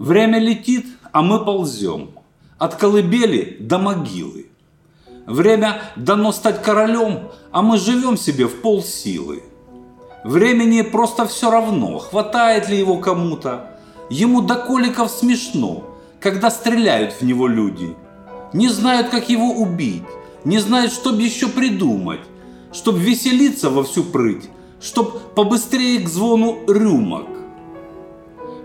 Время летит, а мы ползем. От колыбели до могилы. Время дано стать королем, а мы живем себе в полсилы. Времени просто все равно, хватает ли его кому-то. Ему до коликов смешно, когда стреляют в него люди. Не знают, как его убить, не знают, что еще придумать, чтоб веселиться во всю прыть, чтоб побыстрее к звону рюмок.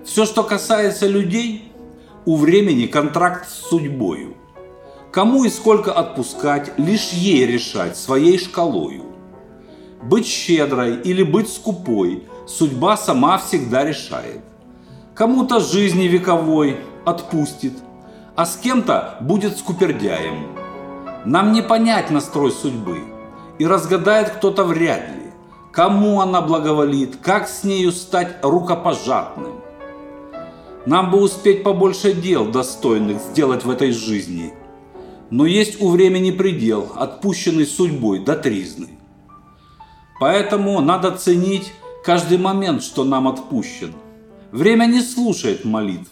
Все, что касается людей, у времени контракт с судьбою. Кому и сколько отпускать, лишь ей решать своей шкалою. Быть щедрой или быть скупой, судьба сама всегда решает. Кому-то жизни вековой отпустит, а с кем-то будет скупердяем. Нам не понять настрой судьбы, и разгадает кто-то вряд ли, кому она благоволит, как с нею стать рукопожатным. Нам бы успеть побольше дел достойных сделать в этой жизни. Но есть у времени предел, отпущенный судьбой до тризны. Поэтому надо ценить каждый момент, что нам отпущен. Время не слушает молитв.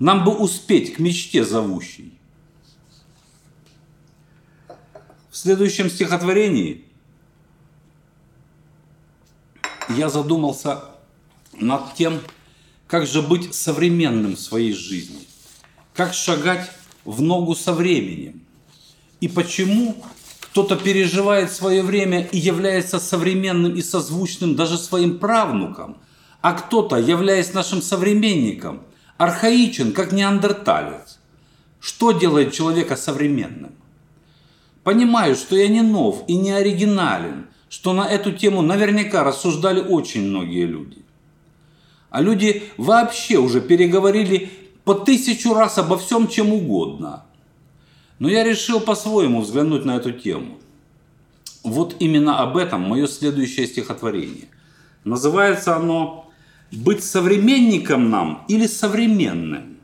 Нам бы успеть к мечте зовущей. В следующем стихотворении я задумался над тем, как же быть современным в своей жизни, как шагать в ногу со временем, и почему кто-то переживает свое время и является современным и созвучным даже своим правнукам, а кто-то, являясь нашим современником, архаичен, как неандерталец. Что делает человека современным? Понимаю, что я не нов и не оригинален, что на эту тему наверняка рассуждали очень многие люди. А люди вообще уже переговорили по тысячу раз обо всем, чем угодно – но я решил по-своему взглянуть на эту тему. Вот именно об этом мое следующее стихотворение. Называется оно «Быть современником нам или современным?»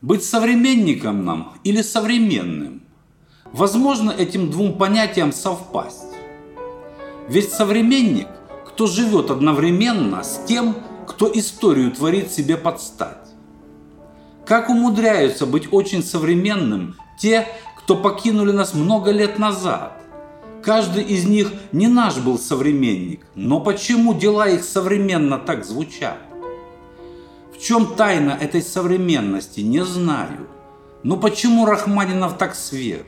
Быть современником нам или современным? Возможно этим двум понятиям совпасть. Ведь современник, кто живет одновременно с тем, кто историю творит себе под стать. Как умудряются быть очень современным те, кто покинули нас много лет назад? Каждый из них не наш был современник, но почему дела их современно так звучат? В чем тайна этой современности, не знаю. Но почему Рахманинов так свеж?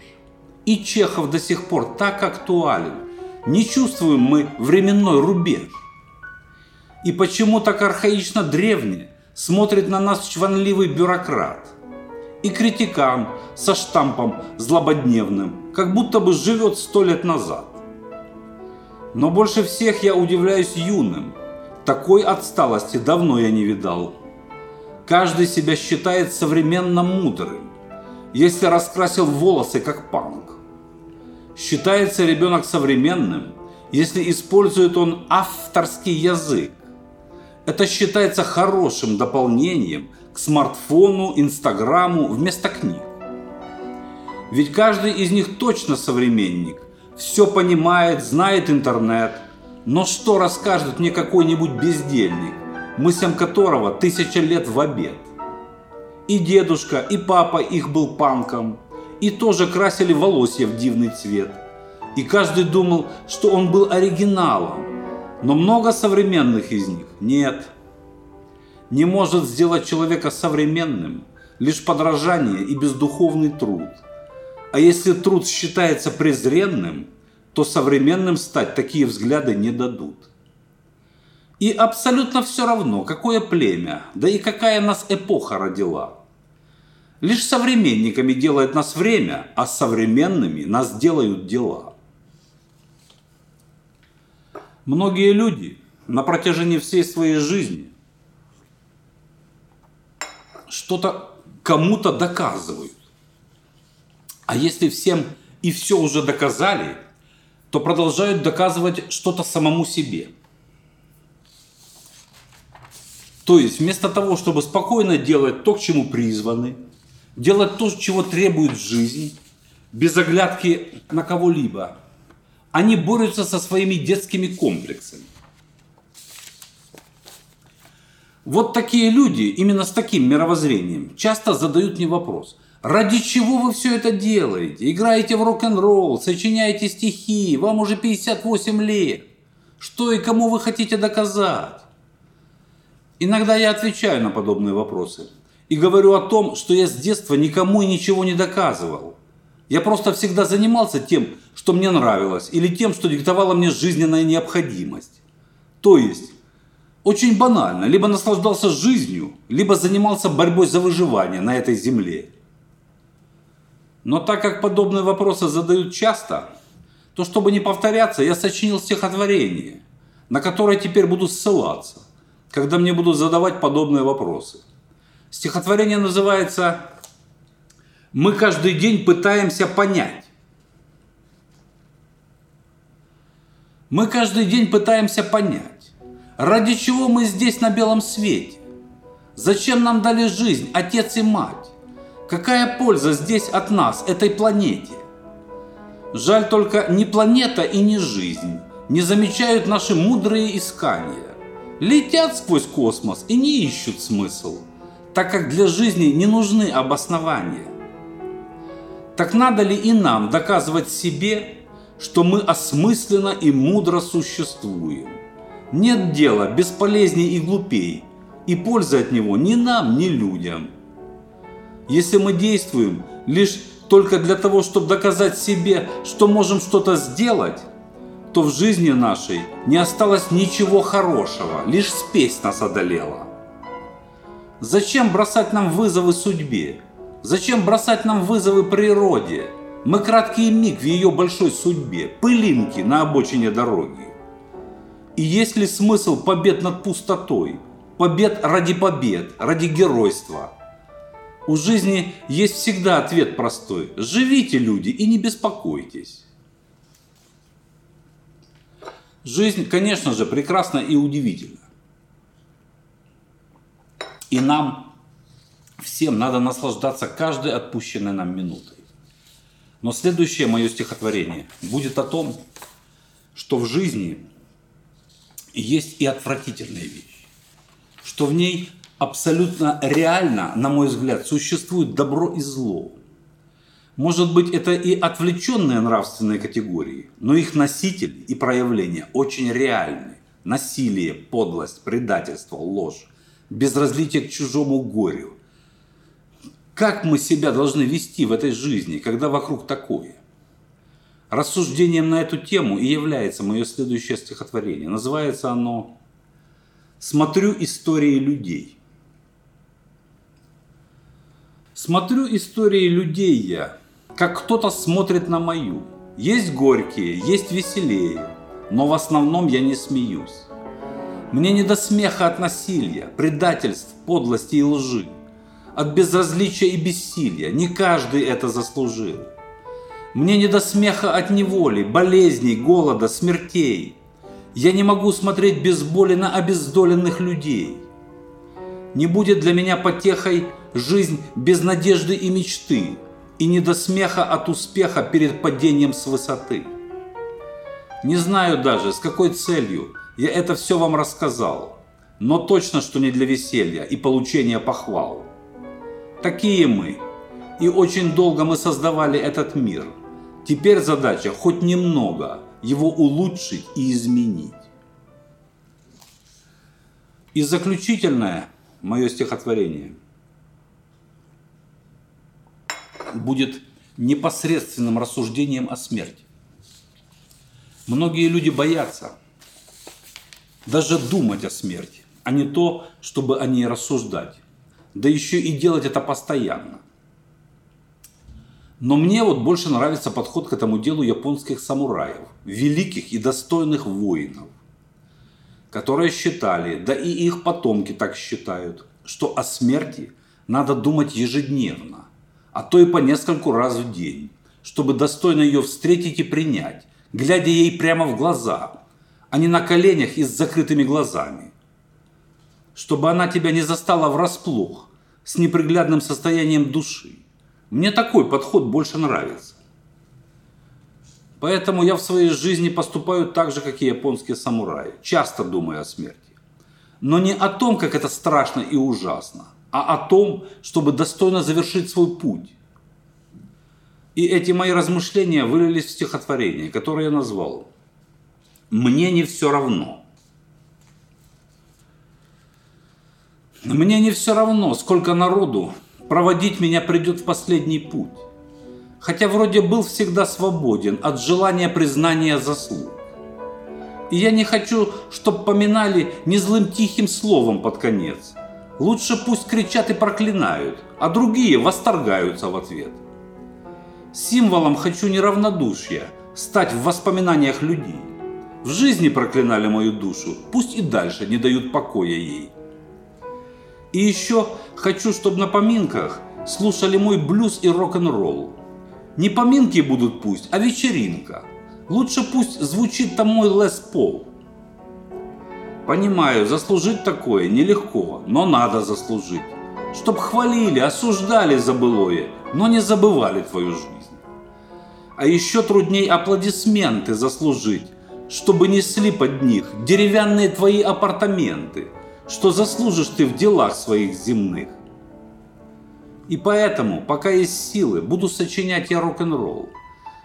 И Чехов до сих пор так актуален? Не чувствуем мы временной рубеж? И почему так архаично древнее? смотрит на нас чванливый бюрократ. И критикан со штампом злободневным, как будто бы живет сто лет назад. Но больше всех я удивляюсь юным. Такой отсталости давно я не видал. Каждый себя считает современно мудрым, если раскрасил волосы как панк. Считается ребенок современным, если использует он авторский язык, это считается хорошим дополнением к смартфону, инстаграму вместо книг. Ведь каждый из них точно современник, все понимает, знает интернет. Но что расскажет мне какой-нибудь бездельник, мыслям которого тысяча лет в обед? И дедушка, и папа их был панком, и тоже красили волосья в дивный цвет. И каждый думал, что он был оригиналом, но много современных из них нет. Не может сделать человека современным лишь подражание и бездуховный труд. А если труд считается презренным, то современным стать такие взгляды не дадут. И абсолютно все равно, какое племя, да и какая нас эпоха родила. Лишь современниками делает нас время, а современными нас делают дела. Многие люди на протяжении всей своей жизни что-то кому-то доказывают. А если всем и все уже доказали, то продолжают доказывать что-то самому себе. То есть вместо того, чтобы спокойно делать то, к чему призваны, делать то, чего требует жизнь, без оглядки на кого-либо, они борются со своими детскими комплексами. Вот такие люди, именно с таким мировоззрением, часто задают мне вопрос. Ради чего вы все это делаете? Играете в рок-н-ролл, сочиняете стихи, вам уже 58 лет. Что и кому вы хотите доказать? Иногда я отвечаю на подобные вопросы и говорю о том, что я с детства никому и ничего не доказывал. Я просто всегда занимался тем, что мне нравилось, или тем, что диктовала мне жизненная необходимость. То есть, очень банально, либо наслаждался жизнью, либо занимался борьбой за выживание на этой земле. Но так как подобные вопросы задают часто, то чтобы не повторяться, я сочинил стихотворение, на которое теперь буду ссылаться, когда мне будут задавать подобные вопросы. Стихотворение называется «Мы каждый день пытаемся понять». Мы каждый день пытаемся понять, ради чего мы здесь на белом свете, зачем нам дали жизнь отец и мать, Какая польза здесь от нас, этой планете? Жаль только ни планета и ни жизнь не замечают наши мудрые искания. Летят сквозь космос и не ищут смысл, так как для жизни не нужны обоснования. Так надо ли и нам доказывать себе, что мы осмысленно и мудро существуем? Нет дела бесполезней и глупей, и пользы от него ни нам, ни людям – если мы действуем лишь только для того, чтобы доказать себе, что можем что-то сделать, то в жизни нашей не осталось ничего хорошего, лишь спесь нас одолела. Зачем бросать нам вызовы судьбе? Зачем бросать нам вызовы природе? Мы краткий миг в ее большой судьбе, пылинки на обочине дороги. И есть ли смысл побед над пустотой? Побед ради побед, ради геройства – у жизни есть всегда ответ простой. Живите, люди, и не беспокойтесь. Жизнь, конечно же, прекрасна и удивительна. И нам всем надо наслаждаться каждой отпущенной нам минутой. Но следующее мое стихотворение будет о том, что в жизни есть и отвратительная вещь, что в ней абсолютно реально, на мой взгляд, существует добро и зло. Может быть, это и отвлеченные нравственные категории, но их носитель и проявление очень реальны. Насилие, подлость, предательство, ложь, безразличие к чужому горю. Как мы себя должны вести в этой жизни, когда вокруг такое? Рассуждением на эту тему и является мое следующее стихотворение. Называется оно «Смотрю истории людей». Смотрю истории людей я, как кто-то смотрит на мою. Есть горькие, есть веселее, но в основном я не смеюсь. Мне не до смеха от насилия, предательств, подлости и лжи. От безразличия и бессилия. Не каждый это заслужил. Мне не до смеха от неволи, болезней, голода, смертей. Я не могу смотреть без боли на обездоленных людей. Не будет для меня потехой жизнь без надежды и мечты, и не до смеха от успеха перед падением с высоты. Не знаю даже, с какой целью я это все вам рассказал, но точно, что не для веселья и получения похвал. Такие мы, и очень долго мы создавали этот мир. Теперь задача хоть немного его улучшить и изменить. И заключительное мое стихотворение – будет непосредственным рассуждением о смерти. Многие люди боятся даже думать о смерти, а не то, чтобы о ней рассуждать. Да еще и делать это постоянно. Но мне вот больше нравится подход к этому делу японских самураев, великих и достойных воинов, которые считали, да и их потомки так считают, что о смерти надо думать ежедневно, а то и по нескольку раз в день, чтобы достойно ее встретить и принять, глядя ей прямо в глаза, а не на коленях и с закрытыми глазами. Чтобы она тебя не застала врасплох, с неприглядным состоянием души. Мне такой подход больше нравится. Поэтому я в своей жизни поступаю так же, как и японские самураи, часто думаю о смерти. но не о том, как это страшно и ужасно, а о том, чтобы достойно завершить свой путь. И эти мои размышления вылились в стихотворение, которое я назвал «Мне не все равно». Мне не все равно, сколько народу проводить меня придет в последний путь. Хотя вроде был всегда свободен от желания признания заслуг. И я не хочу, чтоб поминали не злым тихим словом под конец. Лучше пусть кричат и проклинают, а другие восторгаются в ответ. Символом хочу неравнодушия стать в воспоминаниях людей. В жизни проклинали мою душу, пусть и дальше не дают покоя ей. И еще хочу, чтобы на поминках слушали мой блюз и рок-н-ролл. Не поминки будут пусть, а вечеринка. Лучше пусть звучит там мой Лес Пол. Понимаю, заслужить такое нелегко, но надо заслужить. Чтоб хвалили, осуждали за былое, но не забывали твою жизнь. А еще трудней аплодисменты заслужить, чтобы несли под них деревянные твои апартаменты, что заслужишь ты в делах своих земных. И поэтому, пока есть силы, буду сочинять я рок-н-ролл,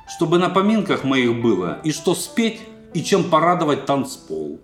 чтобы на поминках моих было и что спеть, и чем порадовать танцпол.